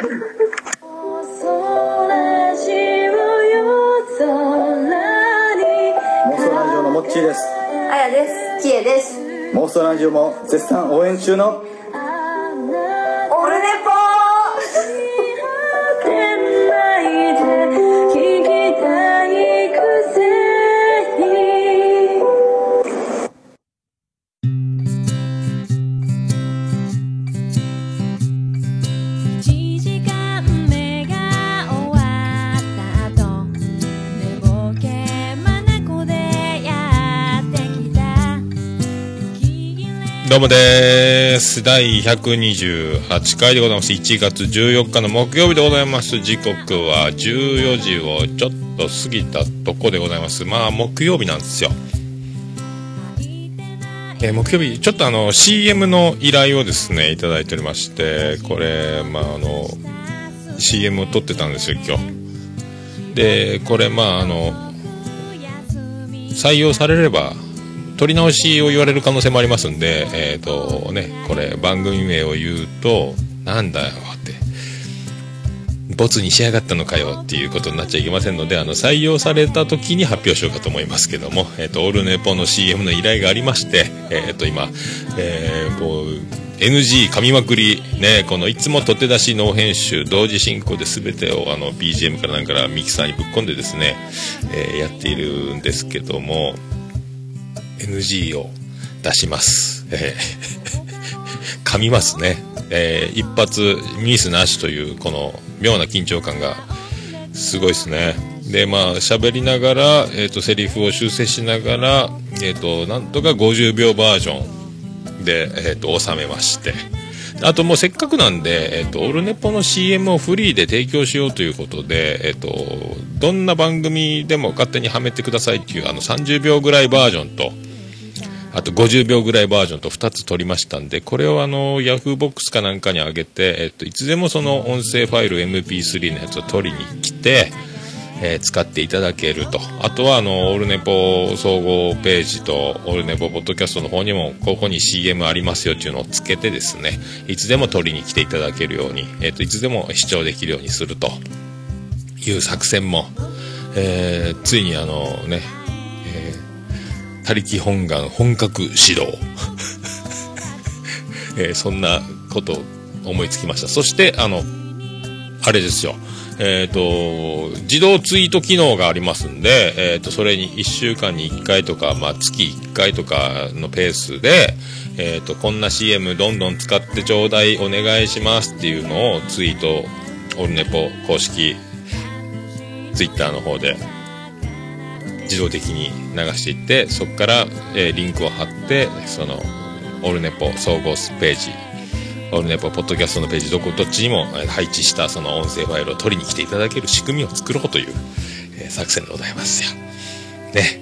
妄想ラジオのモッチーですあやです。きえです。妄想ラジオも絶賛応援中のどうもです。第128回でございます。1月14日の木曜日でございます。時刻は14時をちょっと過ぎたとこでございます。まあ、木曜日なんですよ。えー木曜日、ちょっとあの、CM の依頼をですね、いただいておりまして、これ、まあ、あの、CM を撮ってたんですよ、今日。で、これ、まあ、あの、採用されれば、取り直しを言われる可能性もありますんで、えっ、とね、これ番組名を言うと、なんだよって、ボツにしやがったのかよっていうことになっちゃいけませんので、あの、採用された時に発表しようかと思いますけども、えっ、と、オールネポの CM の依頼がありまして、えっ、と、今、えー、こう、NG 噛みまくり、ね、このいつも取って出しノー編集、同時進行で全てをあの BGM からなんからミキサーにぶっ込んでですね、えーやっているんですけども、NG を出します。えー噛みますね。えー一発ミスなしという、この妙な緊張感がすごいですね。で、まあ、喋りながら、えっ、と、セリフを修正しながら、えっ、と、なんとか50秒バージョンで、えっ、と、収めまして。あともうせっかくなんで、えっ、と、オルネポの CM をフリーで提供しようということで、えっ、と、どんな番組でも勝手にはめてくださいっていう、あの、30秒ぐらいバージョンと、あと50秒ぐらいバージョンと2つ取りましたんで、これをあの、ヤフーボックスかなんかに上げて、えっと、いつでもその音声ファイル MP3 のやつを取りに来て、えー使っていただけると。あとはあの、オールネポ総合ページと、オールネポポッドキャストの方にも、ここに CM ありますよっていうのをつけてですね、いつでも取りに来ていただけるように、えっと、いつでも視聴できるようにするという作戦も、えーついにあのね、えー他力本願本格指導、えーそんなことを思いつきました。そしてあのあれですよ。えっ、と自動ツイート機能がありますんで、えー、とそれに1週間に1回とか、まあ、月1回とかのペースで、えー、とこんな CM どんどん使ってちょうだいお願いしますっていうのをツイートオルネポ公式ツイッターの方で自動的に流していってそこから、えーリンクを貼ってそのオルネポ総合ページオルネポポッドキャストのページどこどっちにも配置したその音声ファイルを取りに来ていただける仕組みを作ろうという、えー作戦でございますよ。ね。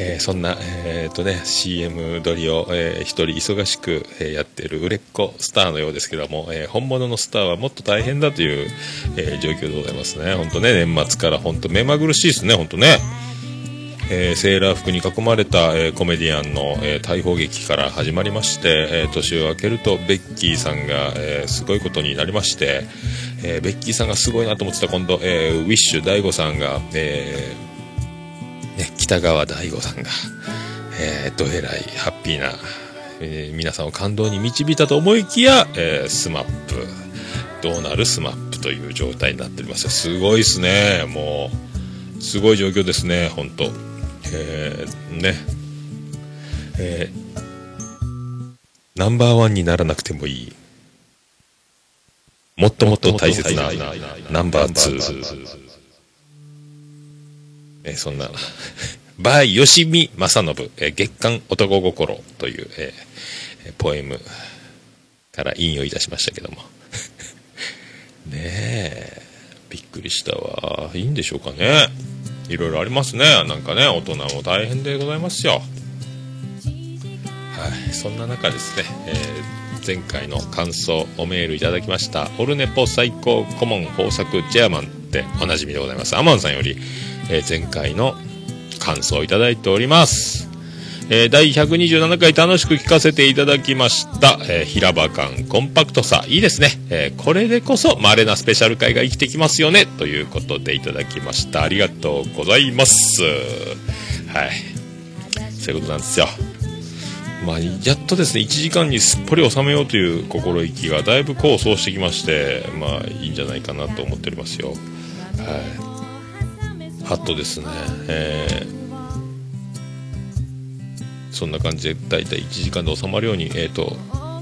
えーそんな、えーとね、CM 撮りを、えー一人忙しく、えやってる売れっ子スターのようですけども、え本物のスターはもっと大変だという、え状況でございますね。本当ね、年末から本当目まぐるしいですね、本当ね。えーセーラー服に囲まれた、えーコメディアンの、えー逮捕劇から始まりまして、え年を明けるとベッキーさんが、えすごいことになりまして、えベッキーさんがすごいなと思ってた今度、えウィッシュ大悟さんが、えーね、北川大悟さんが、えーどえらいハッピーな、え皆さんを感動に導いたと思いきや、えースマップどうなる SMAP という状態になっております。すごいですね。もうすごい状況ですね本当。えーね。えーナンバーワンにならなくてもいい。もっともっと大切なナンバーツー。えーそんな。by 吉見正信、えー月刊男心。という、えポエムから引用いたしましたけども。ねえ。びっくりしたわ。いいんでしょうかね。いろいろありますね。なんかね大人も大変でございますよ。はいそんな中ですね、えー前回の感想おメールいただきましたオルネポ最高顧問豊作ジェアマンっておなじみでございます。アマンさんより、えー前回の感想をいただいております。えー第127回楽しく聞かせていただきました。えー平場感、コンパクトさ、いいですね。えーこれでこそ稀なスペシャル回が生きてきますよね。ということでいただきました。ありがとうございます。はい。そういうことなんですよ。まあ、やっとですね、1時間にすっぽり収めようという心意気がだいぶ功を奏してきまして、まあ、いいんじゃないかなと思っておりますよ。はい。はっとですね、えーそんな感じで大体1時間で収まるように、えー、と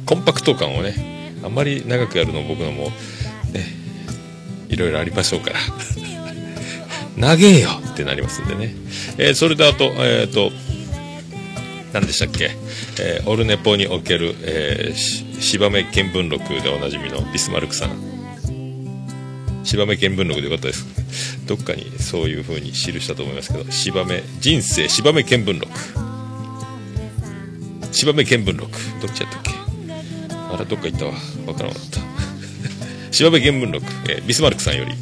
コンパクト感をねあんまり長くやるの僕のもねいろいろありましょうから。長えよってなりますんでね、えーそれであとえっ、と何でしたっけ、えーオルネポにおける、えーし芝目見聞録でおなじみのビスマルクさん。芝目見聞録でよかったです。どっかにそういう風に記したと思いますけど芝目人生芝目見聞録。芝目見聞録どっちやったっけ？あらどっか行ったわわからなかった芝目見聞録、えービスマルクさんより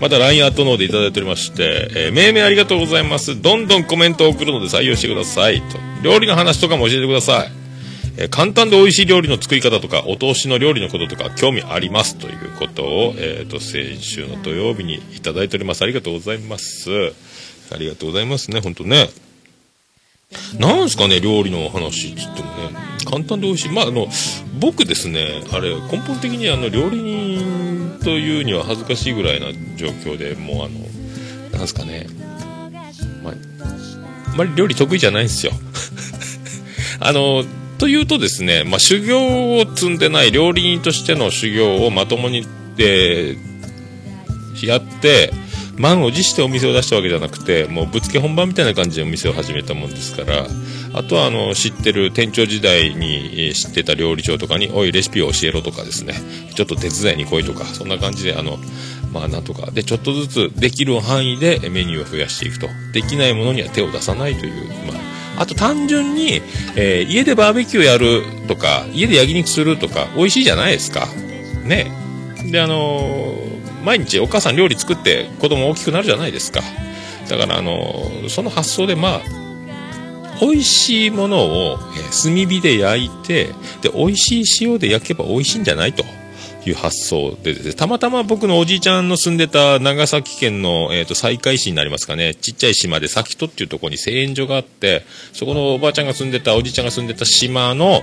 また LINE アットノーでいただいておりまして、えー命名ありがとうございます。どんどんコメントを送るので採用してください。と。料理の話とかも教えてください。えー簡単で美味しい料理の作り方とか、お通しの料理のこととか、興味あります。ということを、えっ、と、先週の土曜日にいただいております。ありがとうございます。ありがとうございますね、ほんとね。なんすかね、料理の話っつってもね、簡単で美味しい。まあ、あの、僕ですね、あれ、根本的にあの、料理人というには恥ずかしいぐらいな状況でもうあの、なんすかね、まあ、あんまり料理得意じゃないんですよ。あの、というとですね、まあ、修行を積んでない料理人としての修行をまともに、えーやって、満を持してお店を出したわけじゃなくて、もうぶつけ本番みたいな感じでお店を始めたもんですから、あとはあの、知ってる店長時代に知ってた料理長とかに、おい、レシピを教えろとかですね、ちょっと手伝いに来いとか、そんな感じで、あの、まあなんとか、で、ちょっとずつできる範囲でメニューを増やしていくと。できないものには手を出さないという、まあ、あと単純に、えー家でバーベキューやるとか、家で焼肉するとか、美味しいじゃないですか。ね。で、あのー毎日お母さん料理作って子供大きくなるじゃないですか。だから、あのその発想で、まあ、美味しいものを、炭火で焼いて、で、美味しい塩で焼けば美味しいんじゃないと。いう発想でですね、たまたま僕のおじいちゃんの住んでた長崎県の、えっ、と、西海市になりますかね、ちっちゃい島で崎戸っていうとこに製塩所があって、そこのおばあちゃんが住んでた、おじいちゃんが住んでた島の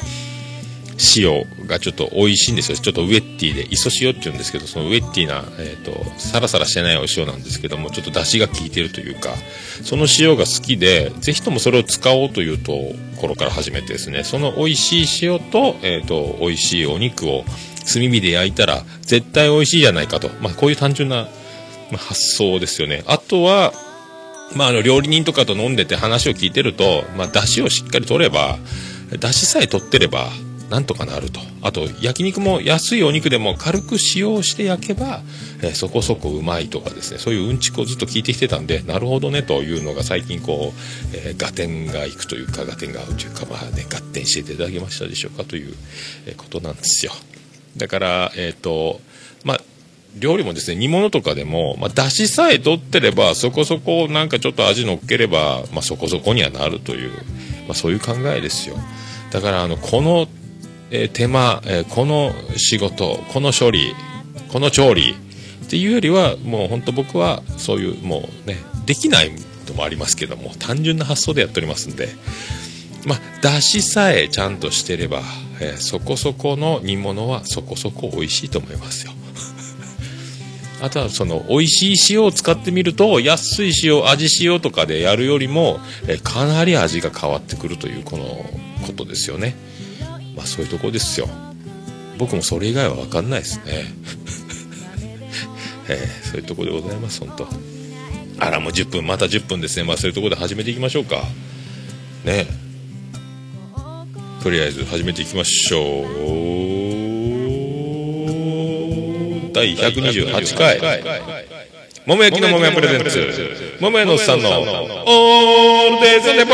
塩がちょっと美味しいんですよ。ちょっとウエッティで、磯塩って言うんですけど、そのウエッティな、えっ、と、サラサラしてないお塩なんですけども、ちょっと出汁が効いてるというか、その塩が好きで、ぜひともそれを使おうというところから始めてですね、その美味しい塩と、えっ、と、美味しいお肉を炭火で焼いたら、絶対美味しいじゃないかと。まあ、こういう単純な、ま、発想ですよね。あとは、まあ、あの、料理人とかと飲んでて話を聞いてると、まあ、出汁をしっかり取れば、出汁さえ取ってれば、なんとかなると。あと、焼肉も安いお肉でも軽く使用して焼けば、えーそこそこうまいとかですね、そういううんちくをずっと聞いてきてたんで、なるほどねというのが最近こう、えー合点がいくというか、合点が合うというか、まあね、合点していただけましたでしょうかという、ことなんですよ。だから、えっ、と、まあ、料理もですね、煮物とかでも、まあ、出汁さえ取ってれば、そこそこなんかちょっと味乗っければ、まあ、そこそこにはなるという、まあ、そういう考えですよ。だから、あの、この、えー手間、えーこの仕事、この処理、この調理っていうよりは、もう本当僕は、そういう、もうね、できないのもありますけども、単純な発想でやっておりますんで、まあ、出汁さえちゃんとしてれば、えーそこそこの煮物はそこそこ美味しいと思いますよ。あとはその美味しい塩を使ってみると安い塩味塩とかでやるよりも、えかなり味が変わってくるというこのことですよねまあそういうとこですよ。僕もそれ以外は分かんないですね。えーそういうとこでございます本当。あらもう10分また10分ですね。まあそういうとこで始めていきましょうか。ねえ。とりあえず始めていきましょう。第128回。桃焼きの桃屋プレゼンツ。桃屋のおっさんの。オールデイズレポ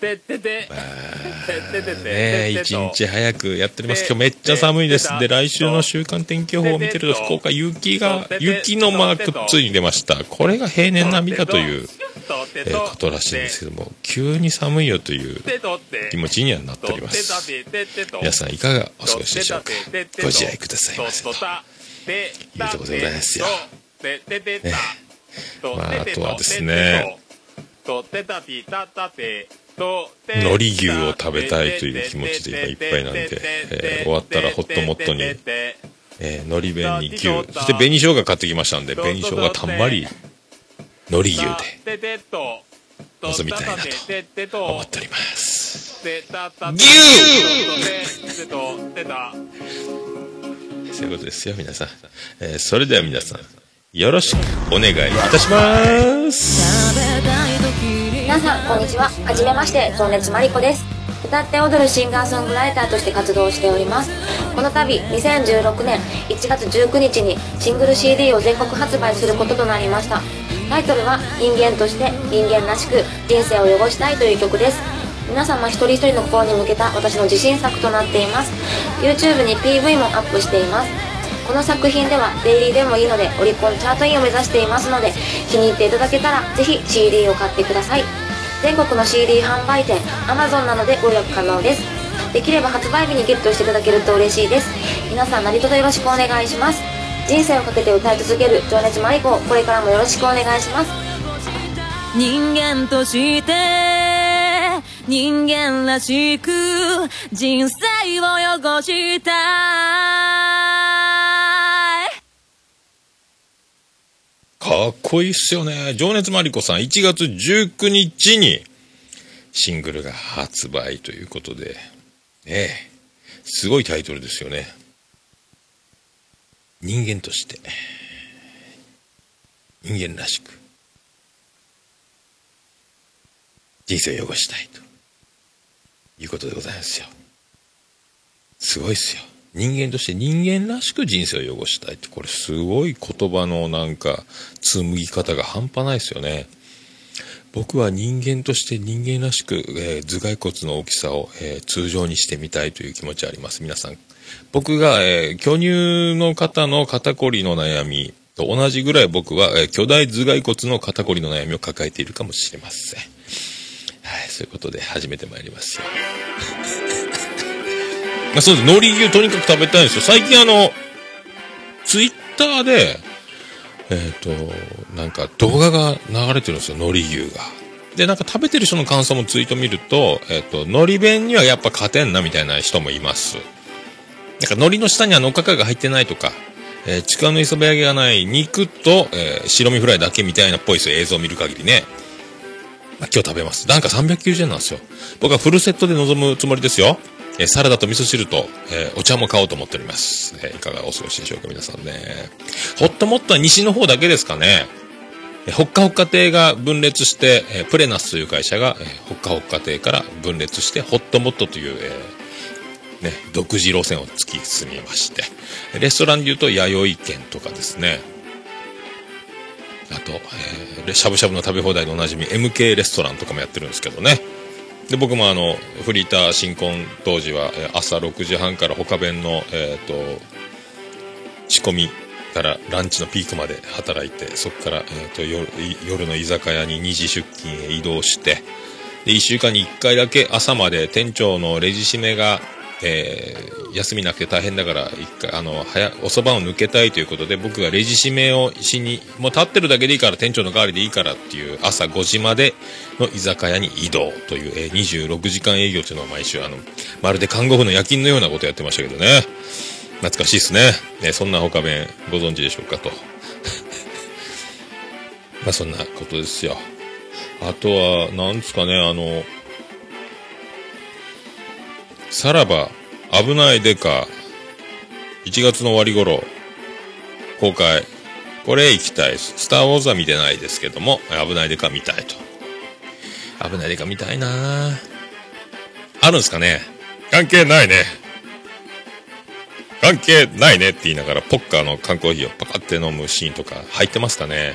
てってててってててねえ、一日早くやっております。今日めっちゃ寒いです。で、来週の週間天気予報を見てると、福岡雪が、雪のマークついに出ました。これが平年並みかという、えーことらしいんですけども、急に寒いよという気持ちにはなっております。皆さんいかがお過ごしでしょうかご自愛くださいませと。いうところでございますよ。ねまああとはですね海苔牛を食べたいという気持ちで今いっぱいなんでえー終わったらホットモットにえー、海苔弁に牛、そして紅生姜買ってきましたんで、紅生姜たんまり海苔牛で臨みたいなと思っております。そういうことですよ、皆さん。えーそれでは皆さん、よろしくお願いいたします。皆さんこんにちは。はじめまして情熱マリコです。歌って踊るシンガーソングライターとして活動しております。この度2016年1月19日にシングル CD を全国発売することとなりました。タイトルは「人間として人間らしく人生を汚したい」という曲です。皆様一人一人の心に向けた私の自信作となっています。YouTube に PV もアップしています。この作品ではデイリーでもいいのでオリコンチャートインを目指していますので気に入っていただけたらぜひ CD を買ってください。全国の CD 販売店 Amazon などでご予約可能です。できれば発売日にゲットしていただけると嬉しいです。皆さん何卒よろしくお願いします。人生をかけて歌い続ける情熱マリコ。これからもよろしくお願いします。人間として人間らしく人生を汚したいかっこいいっすよね。情熱マリコさん、1月19日にシングルが発売ということで、ねえ、すごいタイトルですよね。人間として、人間らしく、人生を汚したいということでございますよ。すごいっすよ。人間として人間らしく人生を汚したいって、これすごい言葉のなんか紡ぎ方が半端ないですよね。僕は人間として人間らしく、えー頭蓋骨の大きさを、えー通常にしてみたいという気持ちあります。皆さん。僕が、えー巨乳の方の肩こりの悩みと同じぐらい僕は、え巨大頭蓋骨の肩こりの悩みを抱えているかもしれません。はい、そういうことで始めてまいりますよ。あそうです。海苔牛とにかく食べたいんですよ。最近あの、ツイッターで、えっ、と、なんか動画が流れてるんですよ、海苔牛が。で、なんか食べてる人の感想もツイート見ると、えっ、と、海苔弁にはやっぱ勝てんなみたいな人もいます。なんか海苔の下にはのっかかが入ってないとか、えー、ちくわの磯辺揚げがない肉と、えー白身フライだけみたいなっぽいですよ、映像を見る限りね。まあ、今日食べます。なんか390円なんですよ。僕はフルセットで臨むつもりですよ。えサラダと味噌汁と、えお茶も買おうと思っております。えいかがお過ごしでしょうか、皆さんね。ホットモットは西の方だけですかね。えーほっかほっか亭が分裂して、えプレナスという会社が、えーほっかほっか亭から分裂して、ホットモットという、えね、独自路線を突き進みまして、レストランで言うと弥生県とかですね、あと、えーしゃぶしゃぶの食べ放題でおなじみ MK レストランとかもやってるんですけどね。で、僕もあの、フリーター新婚当時は、朝6時半から他弁の、えっ、と、仕込みからランチのピークまで働いて、そこから、えー、と夜夜の居酒屋に2時出勤へ移動して、で、1週間に1回だけ朝まで店長のレジ締めが、えー休みなくて大変だから、一回、あの、早、お蕎麦を抜けたいということで、僕がレジ締めをしに、もう立ってるだけでいいから、店長の代わりでいいからっていう、朝5時までの居酒屋に移動という、えー26時間営業というのを毎週、あの、まるで看護婦の夜勤のようなことやってましたけどね。懐かしいですね。ねそんな他弁ご存知でしょうかと。まあそんなことですよ。あとは、なんですかね、あの、さらば、危ないデカ、1月の終わり頃、公開。これ行きたいです。スターウォーズは見てないですけども、危ないデカ見たいと。危ないデカ見たいな。あるんすかね？関係ないね。関係ないねって言いながら、ポッカーの缶コーヒーをパカって飲むシーンとか入ってますかね？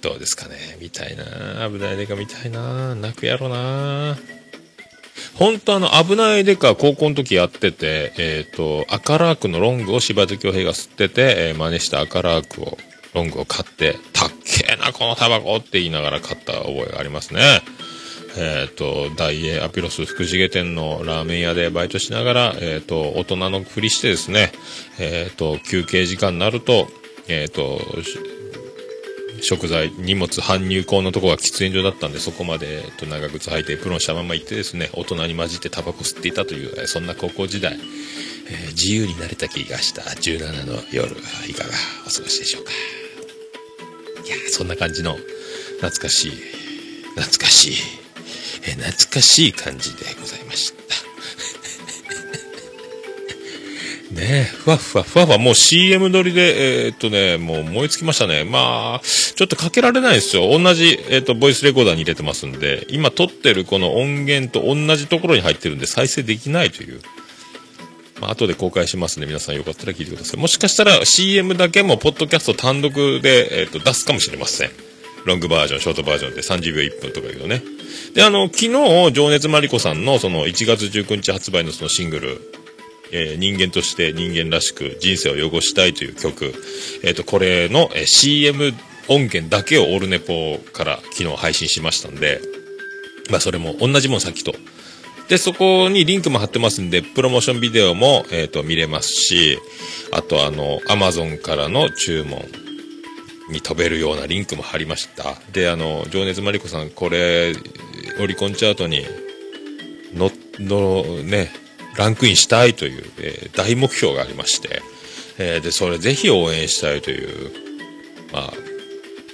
どうですかね？見たいな。危ないデカ見たいな。泣くやろな。本当あの、危ないデカ高校の時やってて、えっ、と、赤ラークのロングを柴田恭平が吸ってて、えー真似した赤ラークを、ロングを買って、たっけえな、このタバコって言いながら買った覚えがありますね。えっ、と、大英アピロス福重店のラーメン屋でバイトしながら、えっ、と、大人のふりしてですね、えっ、と、休憩時間になると、えっ、と、食材、荷物搬入口のとこが喫煙所だったんで、そこまで、えっと、長靴履いて、プロンしたまま行ってですね、大人に混じってタバコ吸っていたという、そんな高校時代、えー自由になれた気がした17の夜、いかがお過ごしでしょうか。いやそんな感じの、懐かしい、懐かしい、えー懐かしい感じでございました。ねえ、ふわふわ、ふわふわ、もう CM 撮りで、えーっとね、もう燃え尽きましたね。まあ、ちょっとかけられないですよ。同じ、えーっと、ボイスレコーダーに入れてますんで、今撮ってるこの音源と同じところに入ってるんで再生できないという。まあ、後で公開しますんで、皆さんよかったら聞いてください。もしかしたら CM だけも、ポッドキャスト単独で、えーっと、出すかもしれません。ロングバージョン、ショートバージョンで30秒1分とかいうのね。で、あの、昨日、情熱マリコさんの、その、1月19日発売のそのシングル、えー人間として人間らしく人生を汚したいという曲、えっ、と、これの、えー CM 音源だけをオールネポから昨日配信しましたんで、まあそれも同じもんさっきと。で、そこにリンクも貼ってますんで、プロモーションビデオも、えっ、と、見れますし、あとあの、アマゾンからの注文に飛べるようなリンクも貼りました。で、あの、情熱マリコさん、これ、オリコンチャートに、の、の、ね、ランクインしたいという、えー大目標がありまして、えーで、それぜひ応援したいという、まあ、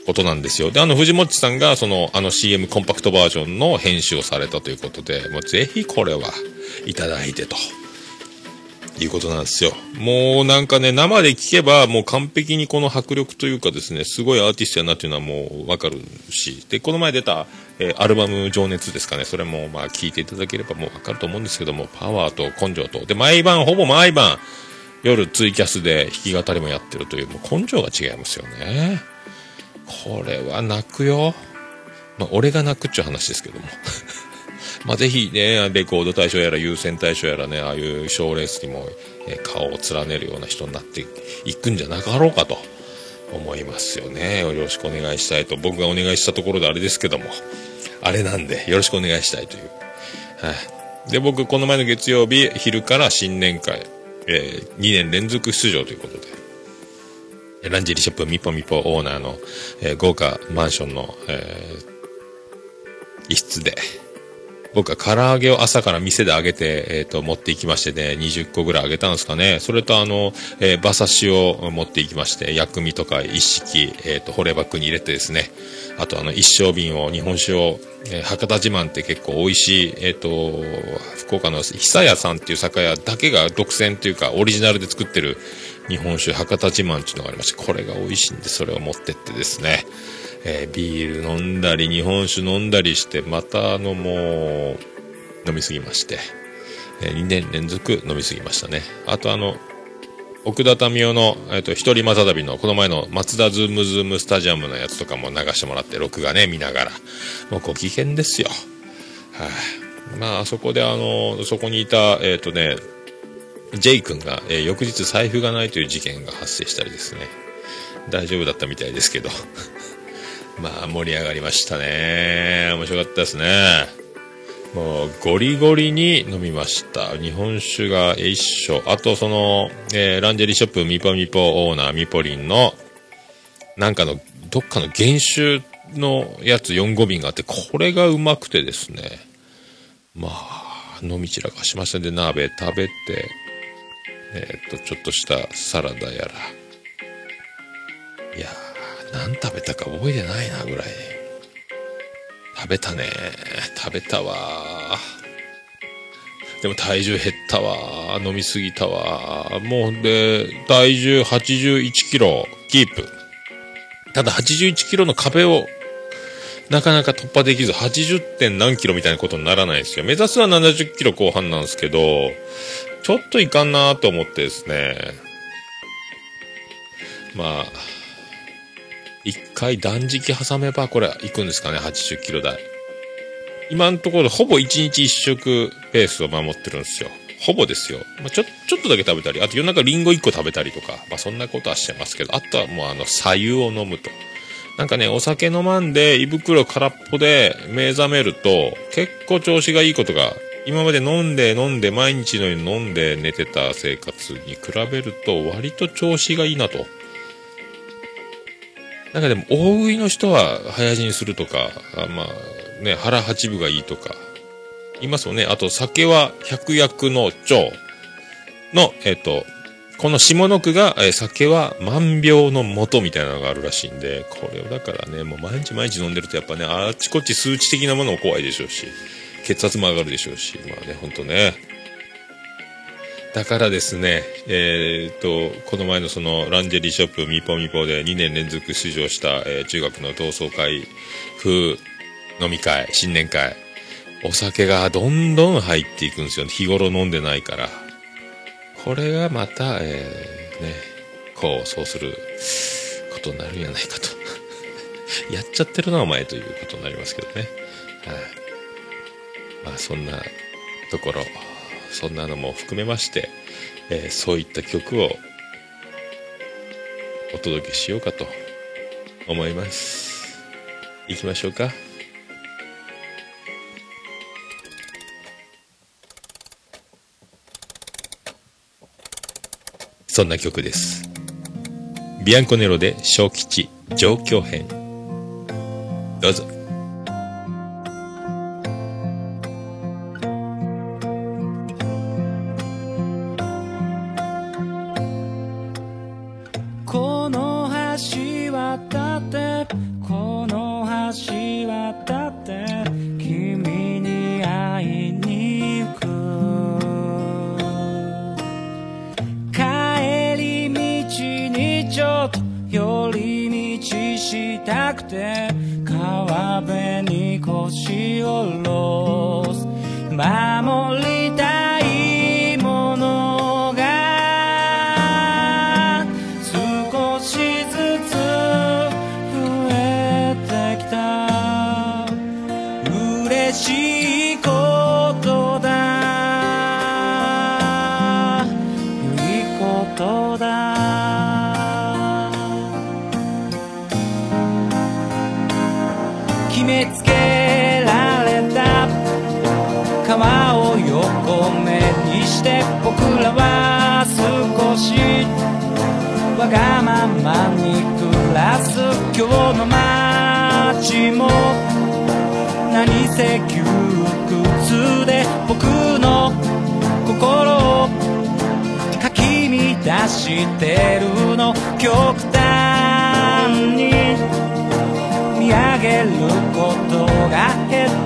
ことなんですよ。で、あの、藤もちさんが、その、あの CM コンパクトバージョンの編集をされたということで、もうぜひこれはいただいてと。いうことなんですよ。もうなんかね、生で聞けばもう完璧にこの迫力というかですね、すごいアーティストやなっていうのはもうわかるし、で、この前出た、えーアルバム情熱ですかね、それもまあ聞いていただければもうわかると思うんですけども、パワーと根性と、で、毎晩、ほぼ毎晩、夜ツイキャスで弾き語りもやってるという、もう根性が違いますよね。これは泣くよ。まあ、俺が泣くっちゅう話ですけども。まあ、ぜひね、レコード大賞やら優先大賞やらね、ああいう賞レースにも、え顔を連ねるような人になっていくんじゃなかろうかと思いますよね。よろしくお願いしたいと。僕がお願いしたところであれですけども、あれなんで、よろしくお願いしたいという。はい。で、僕、この前の月曜日、昼から新年会、え2年連続出場ということで、ランジェリーショップミポミポオーナーの、えー豪華マンションの、えー一室で、僕は唐揚げを朝から店で揚げて、えっ、と、持って行きましてね、20個ぐらい揚げたんですかね。それとあの、えー馬刺しを持って行きまして、薬味とか一式、えっ、と、保冷バッグに入れてですね、あとあの、一升瓶を、日本酒を、えー博多自慢って結構美味しい、えっ、と、福岡の久屋さんっていう酒屋だけが独占というか、オリジナルで作ってる日本酒博多自慢っていうのがありまして、これが美味しいんで、それを持ってってですね、えービール飲んだり、日本酒飲んだりして、またあのもう、飲みすぎまして、え2年連続飲みすぎましたね。あとあの、奥田民生の、えっ、と、一人また旅の、この前の松田ズームズームスタジアムのやつとかも流してもらって、録画ね、見ながら。もうご機嫌ですよ。はい、まあ、あそこであの、そこにいた、えっ、とね、ジェイ君が、えー翌日財布がないという事件が発生したりですね。大丈夫だったみたいですけど。まあ、盛り上がりましたね。面白かったですね。もう、ゴリゴリに飲みました。日本酒が一緒。あと、その、えーランジェリーショップミポミポオーナーミポリンの、なんかの、どっかの原酒のやつ4、5瓶があって、これがうまくてですね。まあ、飲み散らかしましたんで、鍋食べて、えーっと、ちょっとしたサラダやら。いやー、何食べたか覚えてないな、ぐらい。食べたね。食べたわでも体重減ったわ。飲みすぎたわ。もうで、体重81キロキープ。ただ81キロの壁をなかなか突破できず、80点何キロみたいなことにならないですよ。目指すは70キロ後半なんですけど、ちょっといかんなと思ってですね。まあ、一回断食挟めばこれ行くんですかね、80キロ台。今のところほぼ1日1食ペースを守ってるんですよ。ほぼですよ。まあ、ちょ、ちょっとだけ食べたり、あと夜中リンゴ1個食べたりとか、まあそんなことはしてますけど、あとはもうあの、左右を飲むと。なんかね、お酒飲まんで胃袋空っぽで目覚めると、結構調子がいいことが、今まで飲んで飲んで毎日のように飲んで寝てた生活に比べると割と調子がいいなと。なんかでも大食いの人は早死にするとか、あまあね、腹八分がいいとか、言いますよね。あと酒は百薬の長の、えっ、と、この下の句が、えー酒は万病の元みたいなのがあるらしいんで、これをだからね、もう毎日毎日飲んでるとやっぱね、あっちこっち数値的なものも怖いでしょうし、血圧も上がるでしょうし、まあね、ほんとね。だからですね、えーっと、この前のそのランジェリーショップミポミポで2年連続出場した、えー中学の同窓会風飲み会、新年会、お酒がどんどん入っていくんですよ。日頃飲んでないから。これがまた、えーね、こう、そうすることになるんじゃないかと。やっちゃってるな、お前ということになりますけどね。はい、まあ、そんなところ、そんなのも含めまして、えーそういった曲をお届けしようかと思います。行きましょうか。そんな曲です。ビアンコネロで小吉上京編。どうぞ。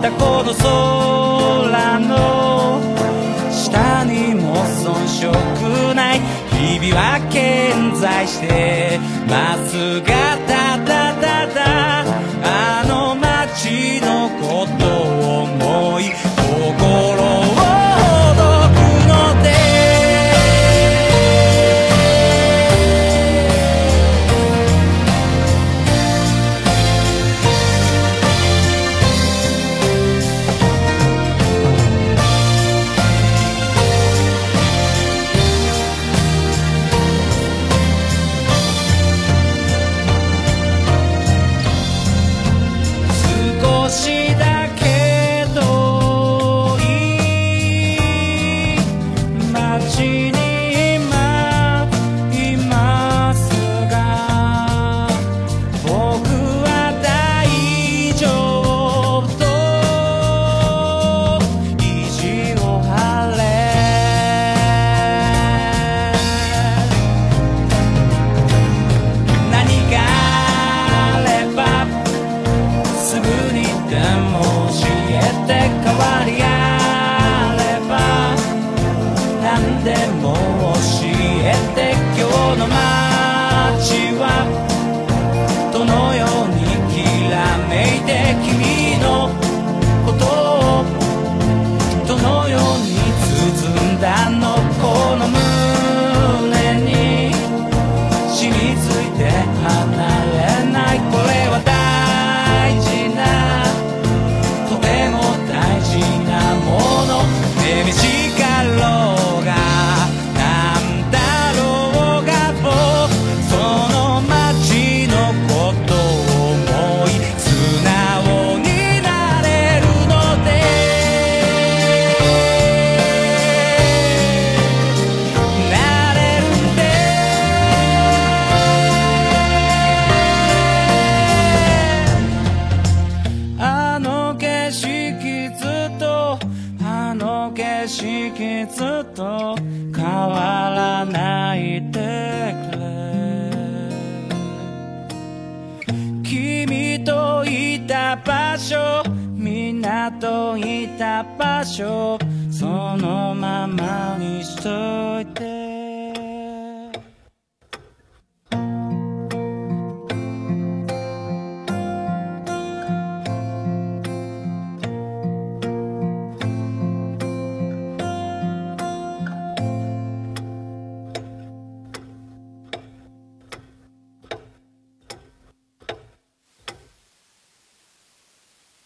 ったこの空の下にも遜色ない。日々は健在してますが。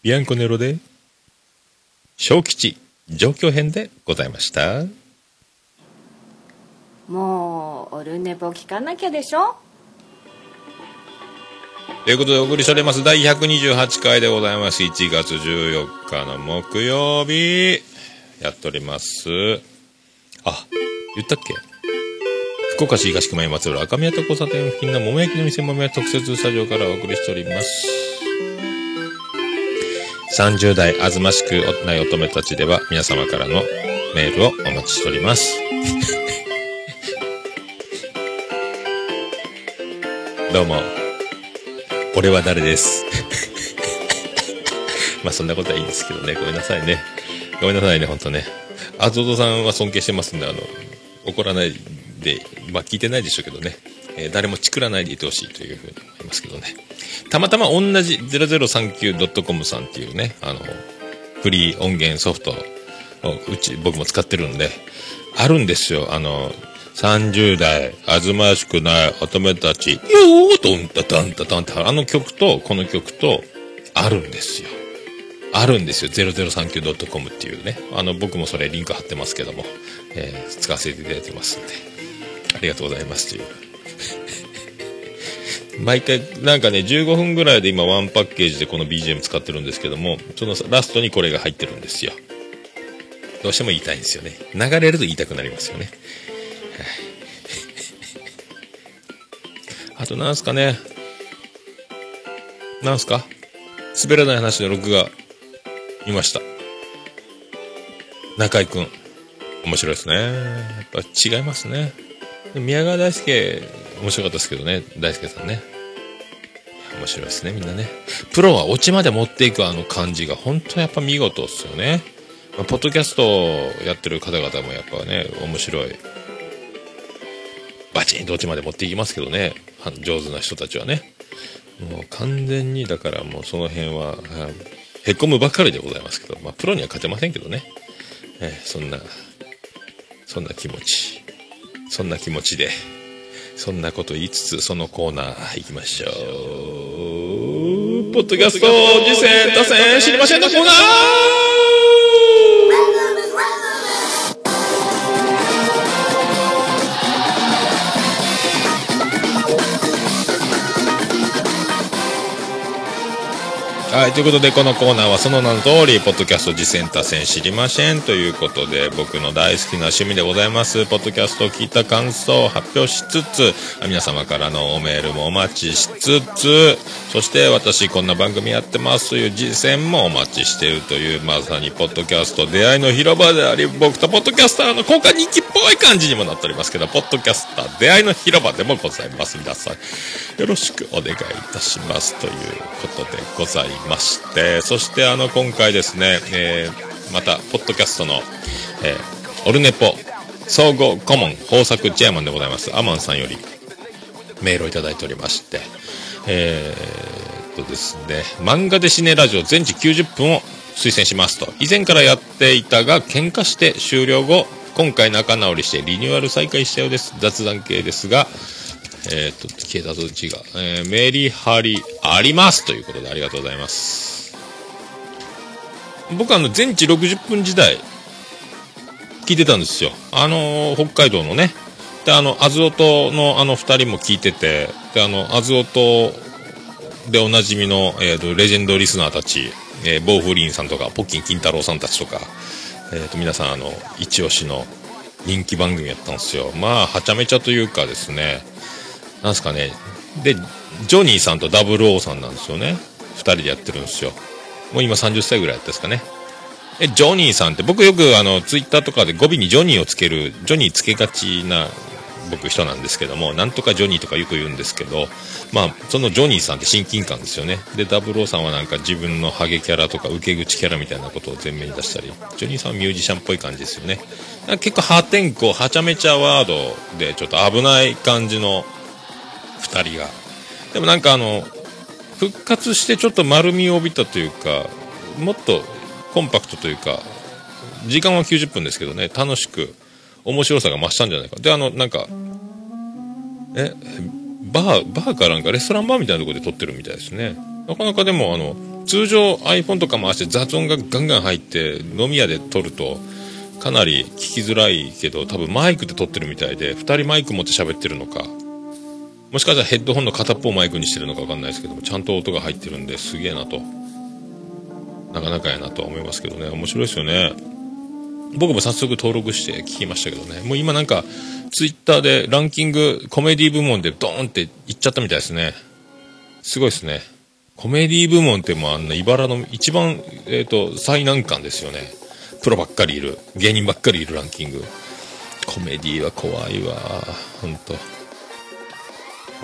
ビアンコネロで、小吉状況編でございました。もうオルネポ聞かなきゃでしょ？ということでお送りしております第128回でございます。1月14日の木曜日、やっております。あ、言ったっけ？福岡市東区前松浦赤宮と交差点付近の桃焼きの店桃屋特設スタジオからお送りしております。30代あずましくない乙女たちでは皆様からのメールをお待ちしております。どうも。俺は誰です。まあそんなことはいいんですけどね。ごめんなさいね。ごめんなさいね、ほんとね。あずおとさんは尊敬してますんで、あの、怒らないで、まあ聞いてないでしょうけどね。えー誰もチクらないでいてほしいというふうに思いますけどね。たまたま同じ 0039.com さんっていうね、あの、フリー音源ソフトをうち、僕も使ってるんで、あるんですよ。あの、30代、あずましくない乙女たち、よーとんたたんたたんって、あの曲と、この曲と、あるんですよ。あるんですよ。0039.com っていうね。あの、僕もそれリンク貼ってますけども、えー使わせていただいてますんで、ありがとうございますという。毎回、なんかね、15分ぐらいで今ワンパッケージでこの BGM 使ってるんですけども、そのラストにこれが入ってるんですよ。どうしても言いたいんですよね。流れると言いたくなりますよね。あとなんすかね。なんすか？滑らない話の録画見ました。中井くん。面白いですね。やっぱ違いますね。宮川大輔、面白かったですけどね。大輔さんね。面白いですね、みんなね。プロはオチまで持っていくあの感じが本当やっぱ見事ですよね。まあポッドキャストやってる方々もやっぱね、面白い。バチンとオチまで持っていきますけどね。上手な人たちはね。もう完全に、だからもうその辺は、はいへこむばかりでございますけど、まあプロには勝てませんけどね。えーそんな、そんな気持ち。そんな気持ちで、そんなこと言いつつ、そのコーナー行きましょう。ポッドキャスト、次戦、打線、知りませんのコーナーはい、ということで、このコーナーはその名の通り、ポッドキャスト実践多戦知りませんということで、僕の大好きな趣味でございます。ポッドキャストを聞いた感想を発表しつつ、皆様からのおメールもお待ちしつつ、そして私こんな番組やってますという実践もお待ちしているという、まさにポッドキャスト出会いの広場であり、僕とポッドキャスターの今回人気っぽい感じにもなっておりますけど、ポッドキャスター出会いの広場でもございます。皆さん、よろしくお願いいたしますということでございますして、そしてあの今回ですね、えーまた、ポッドキャストの、えーオルネポ総合顧問豊作チェアマンでございますアマンさんよりメールをいただいておりましてえー、っとですね漫画でシネラジオ全治90分を推薦しますと。以前からやっていたが喧嘩して終了後今回仲直りしてリニューアル再開したようです。雑談系ですがえー、っと消えたと字が、えーメリハリありますということでありがとうございます。僕あの全治60分時代聞いてたんですよ。あのー北海道のね。であのアズオトのあの2人も聞いててであのアズオトでおなじみの、えーとレジェンドリスナーたち、えーボーフリンさんとかポッキン金太郎さんたちとか、えーと皆さんあの一押しの人気番組やったんですよ。まあはちゃめちゃというかですね。なんすかね。でジョニーさんとダブルオーさんなんですよね。2人でやってるんですよ。もう今30歳ぐらいやったですかね。えジョニーさんって僕よくあのツイッターとかで語尾にジョニーをつけるジョニーつけがちな僕人なんですけどもなんとかジョニーとかよく言うんですけどまあそのジョニーさんって親近感ですよね。でダブルオーさんはなんか自分のハゲキャラとか受け口キャラみたいなことを前面に出したりジョニーさんはミュージシャンっぽい感じですよね。結構破天荒はちゃめちゃワードでちょっと危ない感じの2人が。でもなんかあの復活してちょっと丸みを帯びたというかもっとコンパクトというか時間は90分ですけどね楽しく面白さが増したんじゃないか。であのなんかえバーバーかなんかレストランバーみたいなとこで撮ってるみたいですね。なかなかでもあの通常 iPhone とか回して雑音がガンガン入って飲み屋で撮るとかなり聞きづらいけど多分マイクで撮ってるみたいで2人マイク持って喋ってるのかもしかしたらヘッドホンの片っぽをマイクにしてるのか分かんないですけどもちゃんと音が入ってるんですげえなと。なかなかやなとは思いますけどね。面白いですよね。僕も早速登録して聞きましたけどね。もう今なんかツイッターでランキングコメディ部門でドーンっていっちゃったみたいですね。すごいですね。コメディ部門ってもうあんな茨の一番、えー、と最難関ですよね。プロばっかりいる。芸人ばっかりいるランキング。コメディは怖いわ。本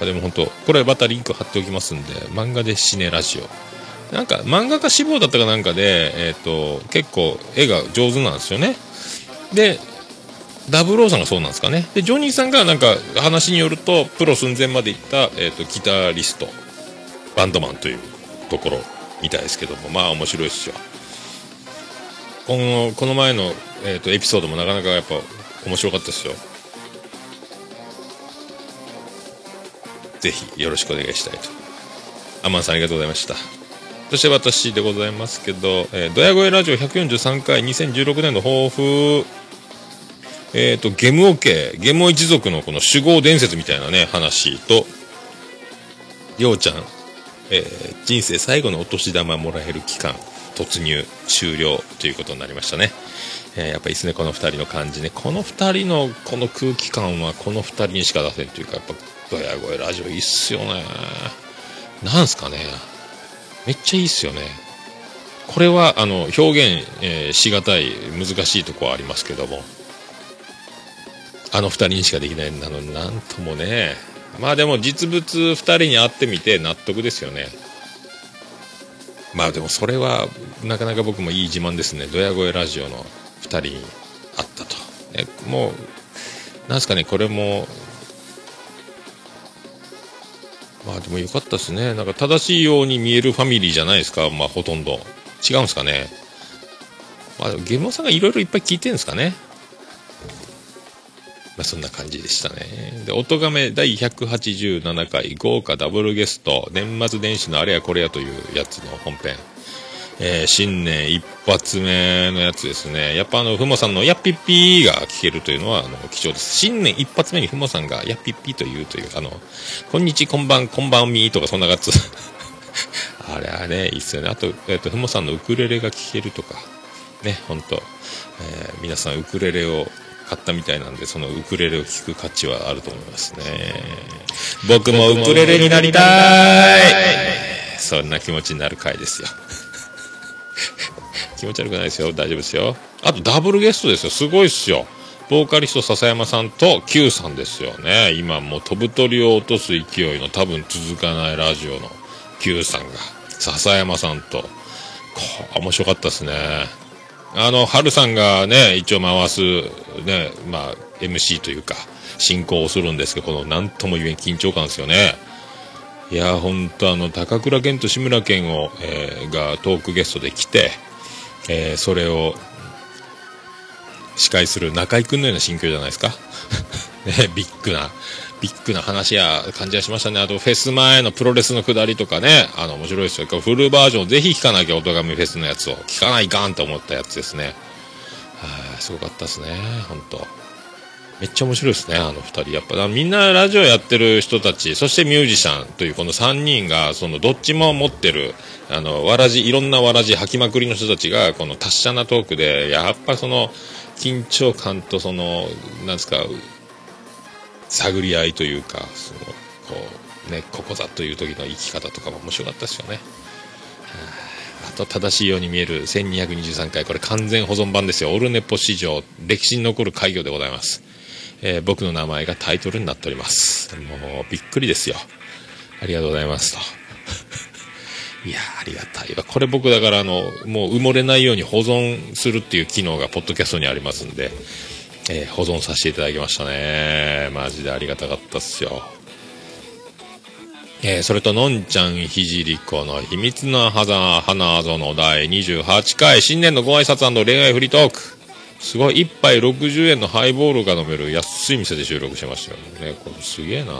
あでも本当これまたリンク貼っておきますんで漫画でシネラジオなんか漫画家志望だったかなんかで、えっ、と、結構絵が上手なんですよね。で、ダブルオーさんがそうなんですかね。で、ジョニーさんがなんか話によると、プロ寸前まで行った、えっ、と、ギタリスト、バンドマンというところみたいですけども、まあ面白いですよ。この、この前の、えっ、と、エピソードもなかなかやっぱ面白かったですよ。ぜひよろしくお願いしたいと。アマンさんありがとうございました。そして私でございますけど、えー、ドヤ声ラジオ143回2016年の抱負、えっ、と、ゲムオケ、ゲムオ一族のこの守護伝説みたいなね、話と、ようちゃん、えー人生最後のお年玉もらえる期間、突入、終了ということになりましたね。えーやっぱいいですね、この二人の感じね。この二人のこの空気感はこの二人にしか出せんというか、やっぱ、ドヤ声ラジオいいっすよね。なんすかね。めっちゃいいっすよね。これは、あの、表現、えーしがたい、難しいとこはありますけども、あの二人にしかできないなのになんともね。まあでも実物二人に会ってみて納得ですよね。まあでもそれは、なかなか僕もいい自慢ですね。ドヤ声ラジオの二人に会ったと。ね、もう、なんすかね、これも、まあでもよかったですね。なんか正しいように見えるファミリーじゃないですか。まあほとんど。違うんですかね。まあゲームさんがいろいろいっぱい聞いてるんですかね。まあそんな感じでしたね。で、音亀第187回豪華ダブルゲスト、年末年始のあれやこれやというやつの本編。えー新年一発目のやつですね。やっぱあの、ふもさんのやっぴっぴーが聞けるというのは、あの、貴重です。新年一発目にふもさんがやっぴっぴーというという、あの、こんにちこんばん、こんばんみーとかそんなやつ。あれはね、いいっすよね。あと、えっ、と、ふもさんのウクレレが聴けるとか、ね、ほんと、えー皆さんウクレレを買ったみたいなんで、そのウクレレを聴く価値はあると思いますね。僕もウクレレになりたいそんな気持ちになる回ですよ。気持ち悪くないですよ。大丈夫ですよ。あとダブルゲストですよ。すごいっすよ。ボーカリスト笹山さんと Q さんですよね。今もう飛ぶ鳥を落とす勢いの多分続かないラジオの Q さんが、笹山さんと、こ面白かったですね。あの、春さんがね、一応回す、ね、まあ、MC というか、進行をするんですけど、このなんとも言えん緊張感ですよね。いや、ほんとあの、高倉健と志村けんを、えーがトークゲストで来て、えーそれを、司会する中居君のような心境じゃないですか。ね、ビッグな、ビッグな話や感じがしましたね。あと、フェス前のプロレスのくだりとかね、あの、面白いですよ。フルバージョンぜひ聞かなきゃ、音神フェスのやつを。聞かないかんと思ったやつですね。はい、すごかったですね、本当めっちゃ面白いですね、あの二人。やっぱ、みんなラジオやってる人たち、そしてミュージシャンというこの三人が、その、どっちも持ってる、あの、わらじ、いろんなわらじ吐きまくりの人たちが、この達者なトークで、やっぱその、緊張感とその、なんですか、探り合いというか、その、こう、ね、ここだという時の生き方とかも面白かったですよね。あと正しいように見える1223回これ完全保存版ですよオルネポ史上歴史に残る怪魚でございます、えー僕の名前がタイトルになっております。もうびっくりですよ。ありがとうございますと。いやありがたいわ。これ僕だからあのもう埋もれないように保存するっていう機能がポッドキャストにありますんで、えー保存させていただきましたね。マジでありがたかったっすよ。えーそれと、のんちゃんひじりこの秘密の花花園第28回新年のご挨拶恋愛フリートーク。すごい、一杯60円のハイボールが飲める安い店で収録してましたよね。これすげえな。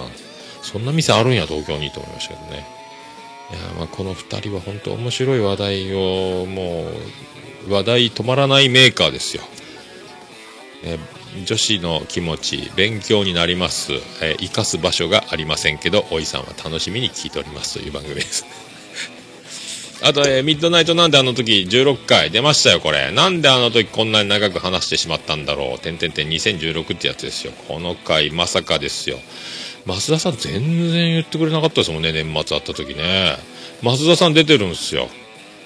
そんな店あるんや、東京にと思いましたけどね。いやまあこの二人は本当面白い話題を、もう、話題止まらないメーカーですよ。え女子の気持ち勉強になります、え生かす場所がありませんけどおいさんは楽しみに聞いておりますという番組ですあと、えーミッドナイトなんであの時16回出ましたよこれ。なんであの時こんなに長く話してしまったんだろう。てんてんてん2016ってやつですよ。この回まさかですよ。増田さん全然言ってくれなかったですもんね年末会った時ね。増田さん出てるんですよ。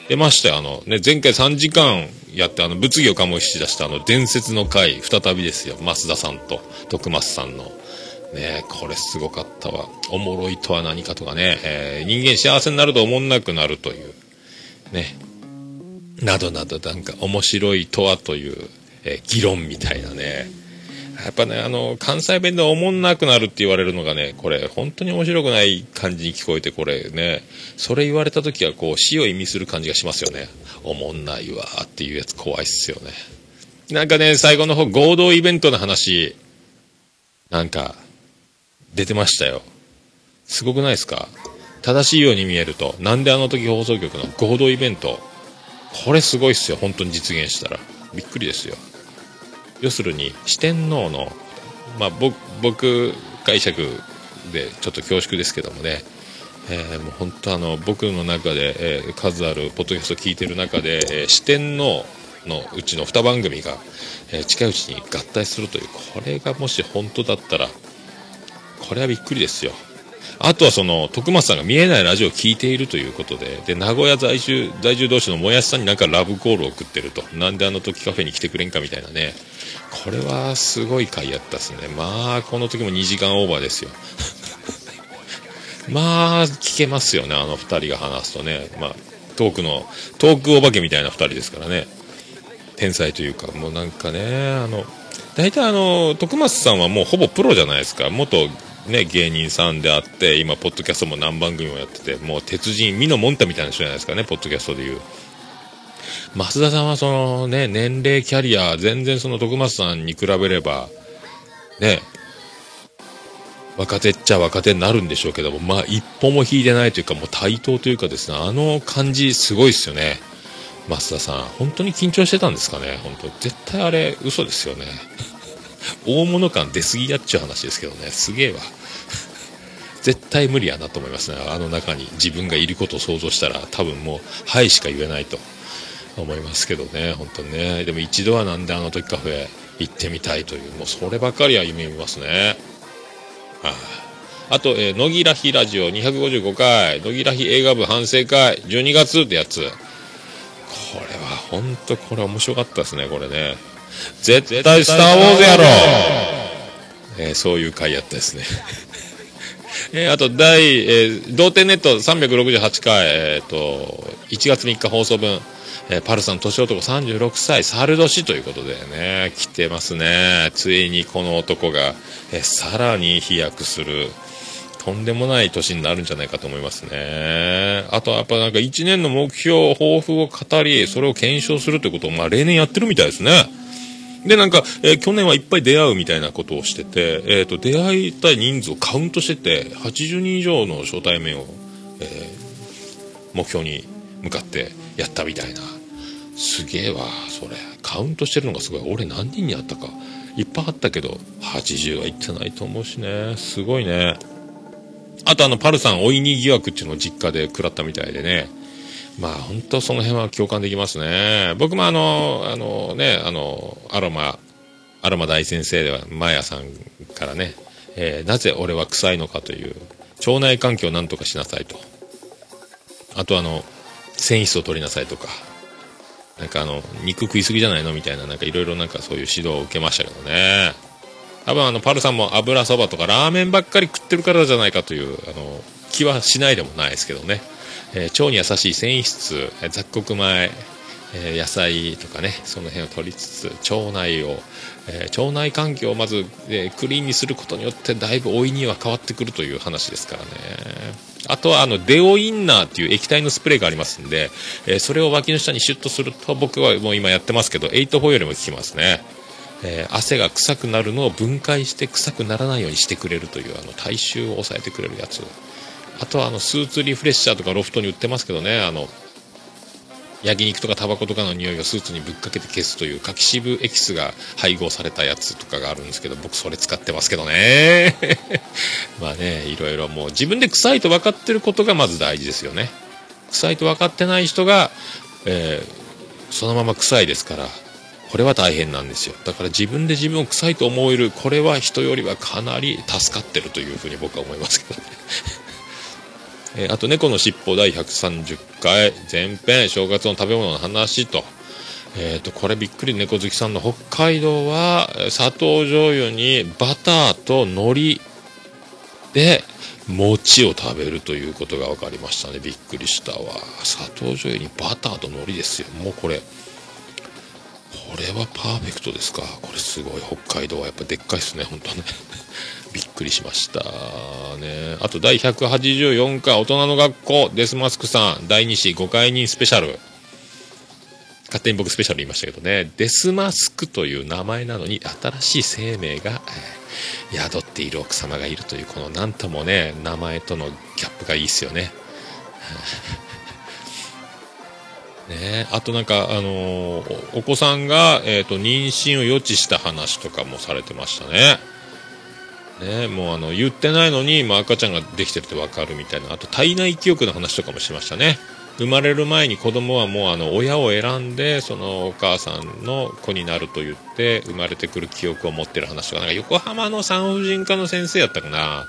出ましたよ、あの、ね、前回3時間やって、あの、物議を醸し出した、あの、伝説の回、再びですよ、増田さんと、徳松さんの。ねこれすごかったわ。おもろいとは何かとかね、えー人間幸せになると思んなくなるという、ね、などなど、なんか、面白いとはという、え議論みたいなね。やっぱね、あの、関西弁でおもんなくなるって言われるのがね、これ、本当に面白くない感じに聞こえて、これね、それ言われた時は、こう、死を意味する感じがしますよね。おもんないわーっていうやつ怖いっすよね。なんかね、最後の方、合同イベントの話、なんか、出てましたよ。すごくないですか？正しいように見えると、なんであの時放送局の合同イベント、これすごいっすよ、本当に実現したら。びっくりですよ。要するに四天王の、まあ、僕解釈でちょっと恐縮ですけどもね、えーもう本当あの僕の中で、えー数あるポッドキャスト聞いてる中で、えー四天王のうちの2番組が、え近いうちに合体するというこれがもし本当だったらこれはびっくりですよあとはその徳松さんが見えないラジオを聞いているということでで名古屋在住在住同士のもやしさんになんかラブコールを送ってると。なんであの時カフェに来てくれんかみたいなね。これはすごい回やったっすね。まあこの時も2時間オーバーですよ。まあ聞けますよねあの2人が話すとね。まあトークのトークお化けみたいな2人ですからね。天才というかもうなんかねあの大体あの徳松さんはもうほぼプロじゃないですか。元ね芸人さんであって今ポッドキャストも何番組もやっててもう鉄人美濃もんたみたいな人じゃないですかねポッドキャストでいう。増田さんはそのね年齢キャリア全然その徳松さんに比べればね若手っちゃ若手になるんでしょうけどもまあ一歩も引いてないというかもう対等というかですねあの感じすごいですよね増田さん。本当に緊張してたんですかね本当。絶対あれ嘘ですよね。大物感出過ぎやっちゅう話ですけどね。すげえわ。絶対無理やなと思いますね。あの中に自分がいることを想像したら多分もう「はい」しか言えないと。思いますけどね。本当にね。でも一度はなんであの時カフェ行ってみたいというもうそればかりは夢見ますね。はい。あと、えー、野木らひラジオ255回、野木らひ映画部反省会、12月ってやつ。これは本当これ面白かったですね、これね。絶対スター・ウォーズやろえーそういう回やったですね。えーあと、第、えー同点ネット368回、えーと、1月3日放送分、えーパルさん年男36歳、猿年ということでね、来てますね。ついにこの男が、えーさらに飛躍する、とんでもない年になるんじゃないかと思いますね。あとはやっぱなんか1年の目標、抱負を語り、それを検証するということを、まあ例年やってるみたいですね。で、なんか、えー去年はいっぱい出会うみたいなことをしてて、えっ、と、出会いたい人数をカウントしてて、80人以上の初対面を、えー目標に向かってやったみたいな。すげえわ、それ。カウントしてるのがすごい。俺何人に会ったか。いっぱいあったけど、80はいってないと思うしね。すごいね。あとあの、パルさん、おいに疑惑っていうのを実家で食らったみたいでね。まあ本当その辺は共感できますね。僕もあの、あのね、あの、アロマ、アロマ大先生では、マヤさんからね、えーなぜ俺は臭いのかという、腸内環境をなんとかしなさいと。あとあの、繊維質を取りなさいとか、なんかあの、肉食いすぎじゃないのみたいな、なんかいろいろなんかそういう指導を受けましたけどね。多分あの、パルさんも油そばとかラーメンばっかり食ってるからじゃないかという、あの、気はしないでもないですけどね。えー腸に優しい繊維質、雑穀米、えー野菜とかね、その辺を取りつつ、腸内を、えー腸内環境をまず、えークリーンにすることによって、だいぶ老いには変わってくるという話ですからね。あとは、あの、デオインナーっていう液体のスプレーがありますんで、えそれを脇の下にシュッとすると、僕はもう今やってますけど、8-4よりも効きますね。えー汗が臭くなるのを分解して臭くならないようにしてくれるという、あの、体臭を抑えてくれるやつ。あとはあのスーツリフレッシャーとかロフトに売ってますけどね、あの、焼肉とかタバコとかの匂いをスーツにぶっかけて消すという柿渋エキスが配合されたやつとかがあるんですけど、僕それ使ってますけどね。まあね、いろいろもう自分で臭いと分かってることがまず大事ですよね。臭いと分かってない人が、えーそのまま臭いですから、これは大変なんですよ。だから自分で自分を臭いと思える、これは人よりはかなり助かってるというふうに僕は思いますけどね。えーあと猫のしっぽ第130回前編正月の食べ物の話と,、えー、とこれびっくり猫好きさんの。北海道は砂糖醤油にバターと海苔で餅を食べるということが分かりましたね。びっくりしたわ。砂糖醤油にバターと海苔ですよ。もうこれ。これはパーフェクトですか。これすごい。北海道はやっぱでっかいですね本当ね。びっくりしました。ね。あと第184回大人の学校。デスマスクさん。第2子5回人スペシャル。勝手に僕スペシャル言いましたけどね。デスマスクという名前なのに新しい生命が、宿っている奥様がいるというこのなんともね名前とのギャップがいいですよね。ね、あとなんか、あのーお子さんが、えー、と妊娠を予知した話とかもされてましたね。ね、もうあの言ってないのに、まあ、赤ちゃんができてるって分かるみたいな。あと体内記憶の話とかもしましたね。生まれる前に子供はもうあの親を選んでそのお母さんの子になると言って生まれてくる記憶を持ってる話とか。なんか横浜の産婦人科の先生やったかな。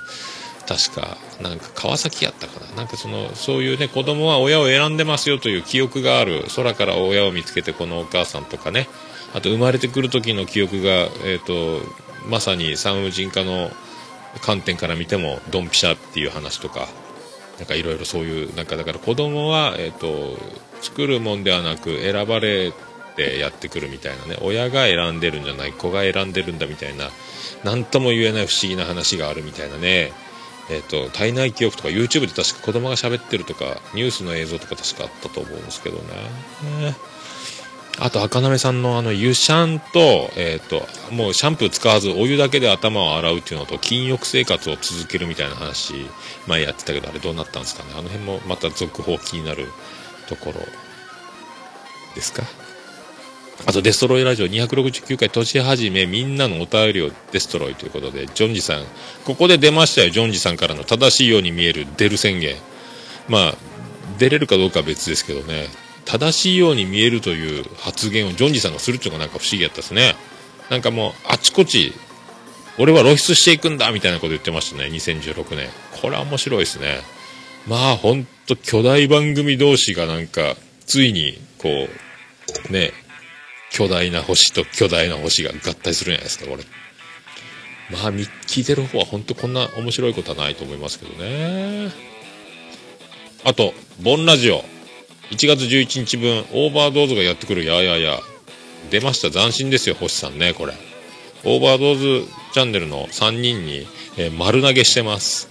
確かなんか川崎やったかな。なんかそのそういうね子供は親を選んでますよという記憶がある。空から親を見つけてこのお母さんとかね。あと生まれてくる時の記憶が、えー、とまさに産婦人科の観点から見てもドンピシャっていう話とかなんかいろいろそういうなんかだから子供はえっ、と作るもんではなく選ばれてやってくるみたいなね親が選んでるんじゃない子が選んでるんだみたいな何とも言えない不思議な話があるみたいなねえっ、と体内記憶とか YouTube で確か子供が喋ってるとかニュースの映像とか確かあったと思うんですけどね。あと、赤なさんのあの、湯シャンと、えっ、と、もうシャンプー使わずお湯だけで頭を洗うっていうのと、禁欲生活を続けるみたいな話、前やってたけど、あれどうなったんですかね。あの辺もまた続報気になるところですか？あと、デストロイラジオ269回年始め、みんなのお便りをデストロイということで、ジョンジさん、ここで出ましたよ、ジョンジさんからの正しいように見える出る宣言。まあ、出れるかどうかは別ですけどね、正しいように見えるという発言をジョンジさんがするっていうのがなんか不思議やったですね。なんかもう、あちこち、俺は露出していくんだみたいなこと言ってましたね、2016年。これは面白いですね。まあ、ほんと巨大番組同士がなんか、ついに、こう、ね、巨大な星と巨大な星が合体するんじゃないですか、これ。まあ、み聞いてる方は本当こんな面白いことはないと思いますけどね。あと、ボンラジオ。1月11日分、オーバードーズがやってくる、ややや。出ました、斬新ですよ、星さんね、これ。オーバードーズチャンネルの3人に、えー丸投げしてます。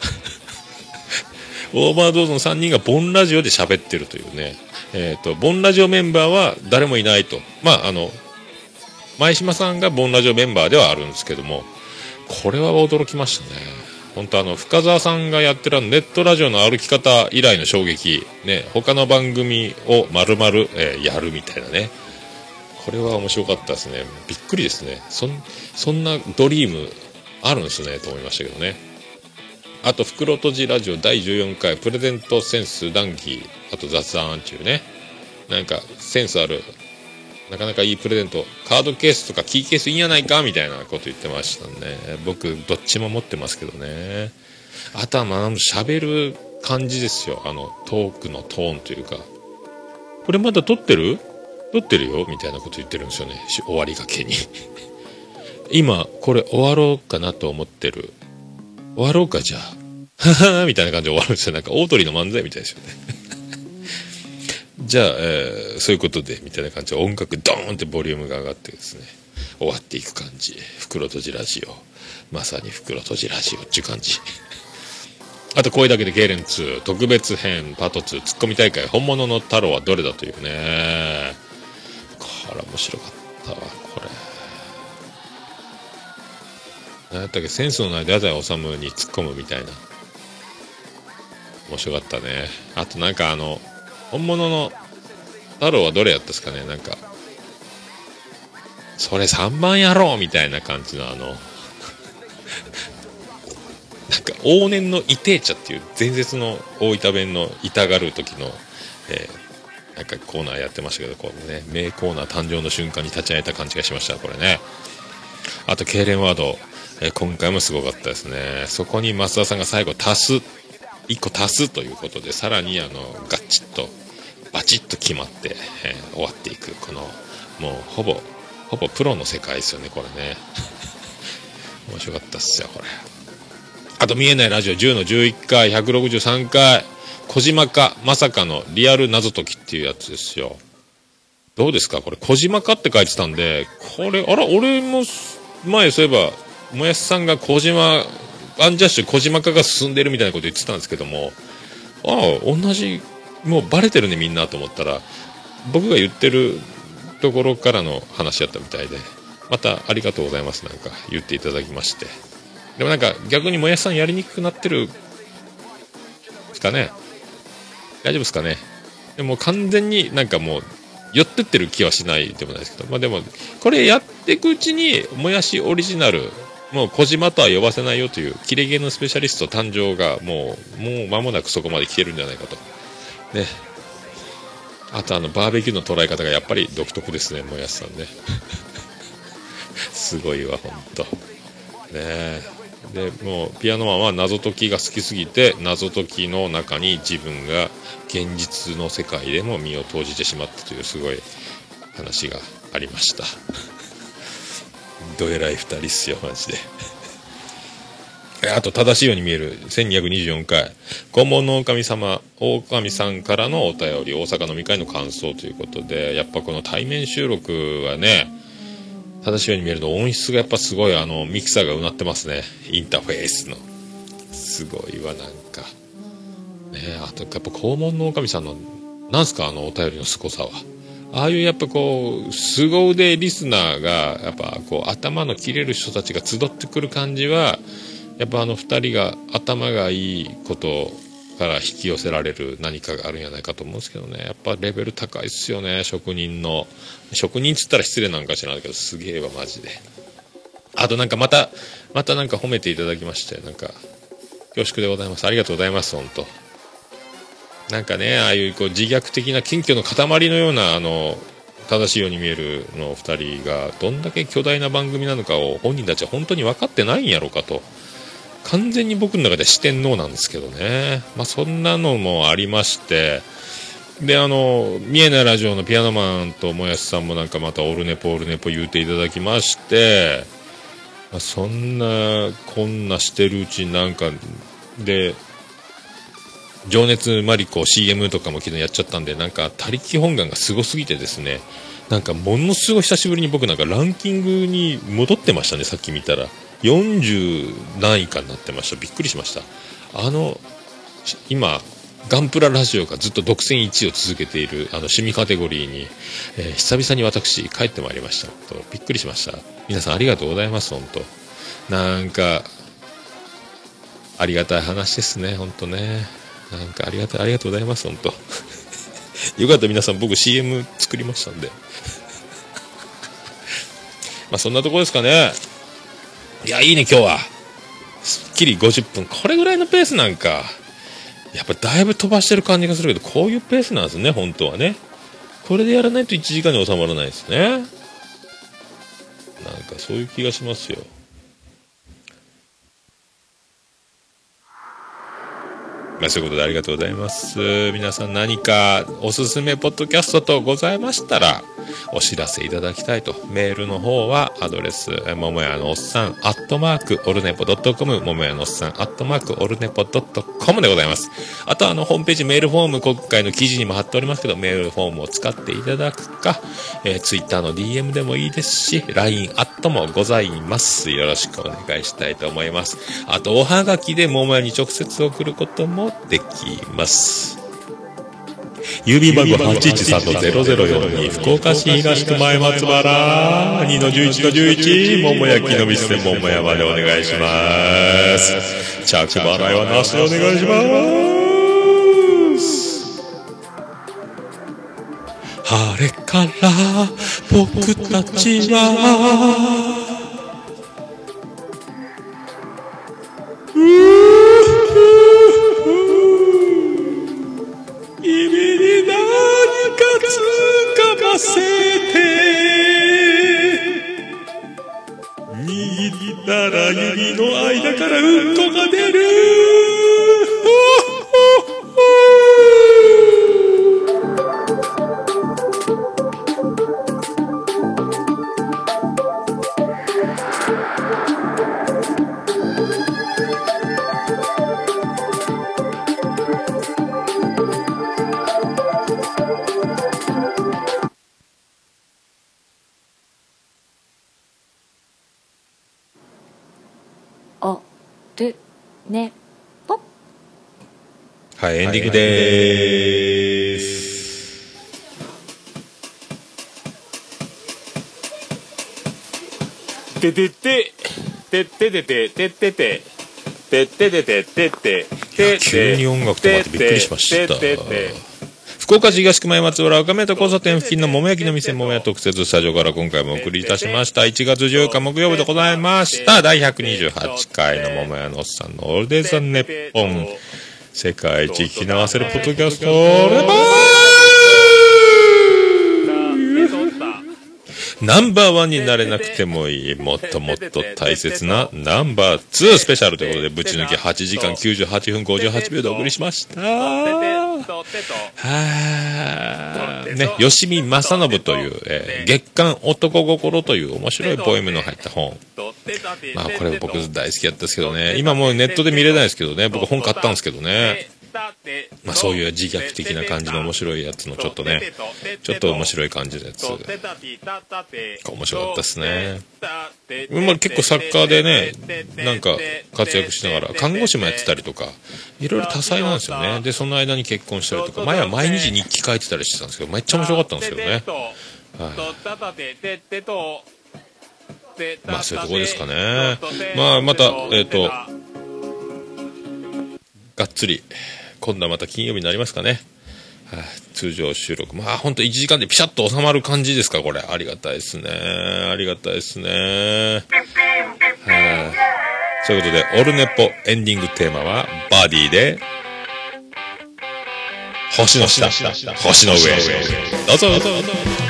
オーバードーズの3人がボンラジオで喋ってるというね。えっ、と、ボンラジオメンバーは誰もいないと。まあ、あの、前島さんがボンラジオメンバーではあるんですけども、これは驚きましたね。本当あの、深澤さんがやってるネットラジオの歩き方以来の衝撃、ね、他の番組を丸々、えーやるみたいなね。これは面白かったですね。びっくりですね。そん、そんなドリームあるんですね、と思いましたけどね。あと、袋とじラジオ第14回、プレゼントセンス談義、あと雑談中ね。なんか、センスある、なかなかいいプレゼント、カードケースとかキーケースいいんやないかみたいなこと言ってましたね。僕、どっちも持ってますけどね。あとは、まあ、喋る感じですよ。あの、トークのトーンというか。これまだ撮ってる？撮ってるよみたいなこと言ってるんですよね。終わりがけに。今、これ終わろうかなと思ってる。終わろうか、じゃあ。は はみたいな感じで終わるんですよ。なんか、大鳥の漫才みたいですよね。じゃあ、えーそういうことで、みたいな感じで音楽ドーンってボリュームが上がってですね、終わっていく感じ。袋とじラジオ。まさに袋とじラジオっていう感じ。あと、声だけで痙攣2、特別編、パート2、ツッコミ大会、本物の太郎はどれだというね。これ面白かったわ、これ。何やったっけ、センスのない太宰治に突っ込むみたいな。面白かったね。あとなんかあの、本物の太郎はどれやったっすかね？なんか、それ3番やろうみたいな感じのあの、なんか往年のイテーチャっていう伝説の大分弁の痛がる時の、えーなんかコーナーやってましたけど、こうね、名コーナー誕生の瞬間に立ち会えた感じがしました、これね。あと、痙攣ワード、え今回もすごかったですね。そこに増田さんが最後足す、1個足すということで、さらにあの、ガチッと、バチッと決まって、えー終わっていく。この、もうほぼ、ほぼプロの世界ですよね、これね。面白かったっすよ、これ。あと、見えないラジオ10の11回、163回、小島か、まさかのリアル謎解きっていうやつですよ。どうですか？これ、小島かって書いてたんで、これ、あら、俺も、前そういえば、もやしさんが小島、アンジャッシュ小島化が進んでるみたいなこと言ってたんですけども、ああ、同じ、もうバレてるねみんなと思ったら、僕が言ってるところからの話やったみたいで、またありがとうございますなんか言っていただきまして。でもなんか逆にもやしさんやりにくくなってる、ですかね。大丈夫ですかね。でも完全になんかもう、寄ってってる気はしないでもないですけど、まあでも、これやっていくうちに、もやしオリジナル、もう小島とは呼ばせないよという、キレゲーのスペシャリスト誕生が、もう、もう間もなくそこまで来てるんじゃないかと。ね。あとあの、バーベキューの捉え方がやっぱり独特ですね、もやしさんね。すごいわ、ほんと。ね。で、もう、ピアノマンは謎解きが好きすぎて、謎解きの中に自分が現実の世界でも身を投じてしまったというすごい話がありました。どえらい二人っすよ、マジで。あと、正しいように見える1224回。肛門の狼様、狼さんからのお便り、大阪飲み会の感想ということで、やっぱこの対面収録はね、正しいように見えると音質がやっぱすごいあの、ミキサーがうなってますね。インターフェースの。すごいわ、なんか。ねあと、やっぱ肛門の狼さんの、なんすかあのお便りの凄さは。ああいうやっぱこう、凄腕リスナーが、やっぱこう、頭の切れる人たちが集ってくる感じは、やっぱあの二人が頭がいいことから引き寄せられる何かがあるんじゃないかと思うんですけどね。やっぱレベル高いっすよね、職人の。職人っつったら失礼なんか知らないけど、すげえわ、マジで。あとなんかまた、またなんか褒めていただきまして、なんか、恐縮でございます。ありがとうございます、本当なんかね、ああいうこう自虐的な謙虚の塊のような、あの、正しいように見えるの二人が、どんだけ巨大な番組なのかを本人たちは本当に分かってないんやろうかと。完全に僕の中で四天王なんですけどね。まあそんなのもありまして、で、あの、見えないラジオのピアノマンともやしさんもなんかまたオルネポオルネポ言うていただきまして、まあ、そんな、こんなしてるうちになんか、で、情熱マリコ CM とかも昨日やっちゃったんで、なんか、他力本願がすごすぎてですね、なんかものすごい久しぶりに僕なんかランキングに戻ってましたね、さっき見たら。40何位かになってました。びっくりしました。あの、今、ガンプララジオがずっと独占1位を続けている、あの、趣味カテゴリーに、えー久々に私、帰ってまいりました。とびっくりしました。皆さんありがとうございます、本当なんか、ありがたい話ですね、本当ね。なんかありがたい、ありがとうございます、本当 よかった皆さん僕 CM 作りましたんで。まあそんなところですかね。いや、いいね、今日は。すっきり50分。これぐらいのペースなんか。やっぱだいぶ飛ばしてる感じがするけど、こういうペースなんですね、本当はね。これでやらないと1時間に収まらないですね。なんかそういう気がしますよ。まあ、そういうことでありがとうございます。皆さん何かおすすめポッドキャストとございましたら、お知らせいただきたいと。メールの方はアドレス、ももやのおっさん、アットマーク、オルネポドットコム、ももやのおっさん、アットマーク、オルネポドットコムでございます。あとあの、ホームページメールフォーム、今回の記事にも貼っておりますけど、メールフォームを使っていただくか、えー、ツイッターの DM でもいいですし、LINE アットもございます。よろしくお願いしたいと思います。あと、おはがきで桃屋に直接送ることもできます。郵便番号813-0042福岡市東区前松原2の11の11桃焼きの店桃屋までお願いします。着払いはなしでお願いします。晴れから僕たちははい、エンディングです。ててて、てててて、ててて。ててててててて急に音楽止まってびっくりしました福岡市東区前松原赤目と交差点付近の桃焼きの店桃屋特設スタジオから今回もお送りいたしました1月14日木曜日でございました第128回の桃屋のおっさんのオールデイさんネッポン世界一聞き流せるポッドキャスト、レバーナンバーワンになれなくてもいい、もっともっと大切なナンバー2スペシャルということで、ぶち抜き8時間98分58秒でお送りしました。はーね、吉見正信という、えー月刊男心という面白いポエムの入った本。まあこれ僕大好きやったですけどね。今もうネットで見れないですけどね。僕本買ったんですけどね。まあそういう自虐的な感じの面白いやつのちょっとね、ちょっと面白い感じのやつ。面白かったですね。まあ結構作家でね、なんか活躍しながら、看護師もやってたりとか、いろいろ多彩なんですよね。で、その間に結婚したりとか、前は毎日日記書いてたりしてたんですけど、めっちゃ面白かったんですけどね。まあそういうとこですかね。まあまた、えっ、と、がっつり、今度はまた金曜日になりますかね。はい通常収録。まあ、ほんと1時間でピシャッと収まる感じですか、これ。ありがたいですね。ありがたいですね。はいそういうことで、オルネポエンディングテーマは、バディで、星の下、星の上。どうぞ。どうぞ東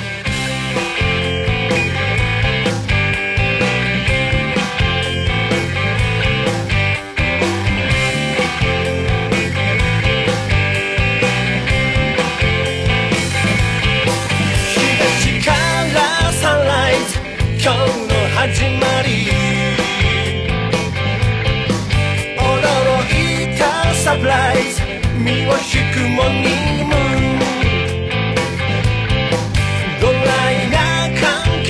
ドライな関係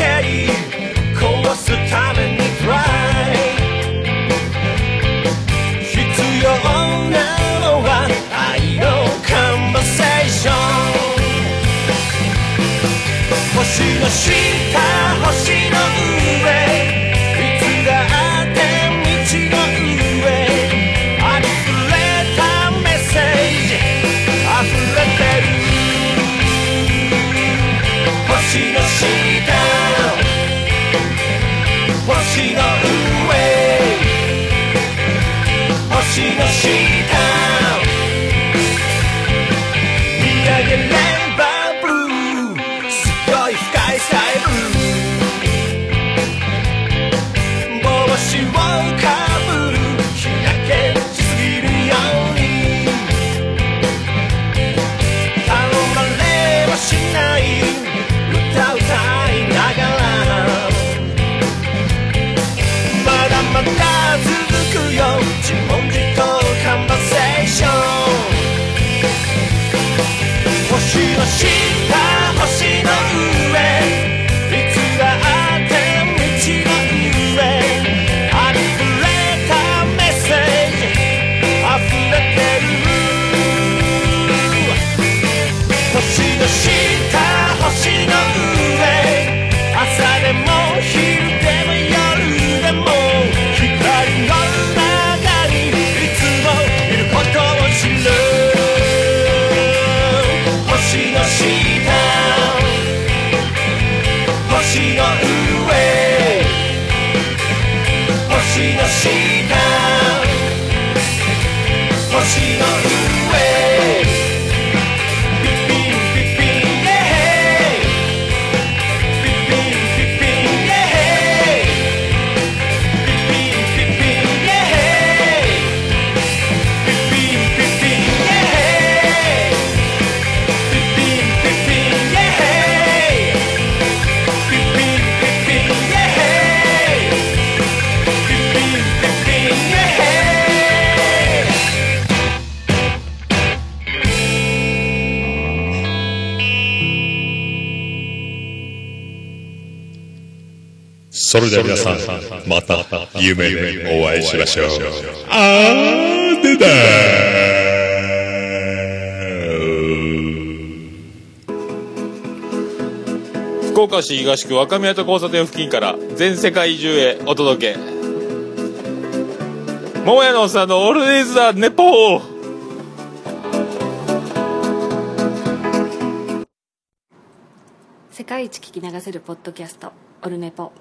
壊すためにフライ必要なのは愛のカンバセーション星の下星の下見上げら皆さん、また夢でお会いしましょう。あーでだー福岡市東区若宮と交差点付近から全世界中へお届け。桃屋のおっさんのオールディーズ・ザ・ネポー世界一聞き流せるポッドキャスト「オルネポ」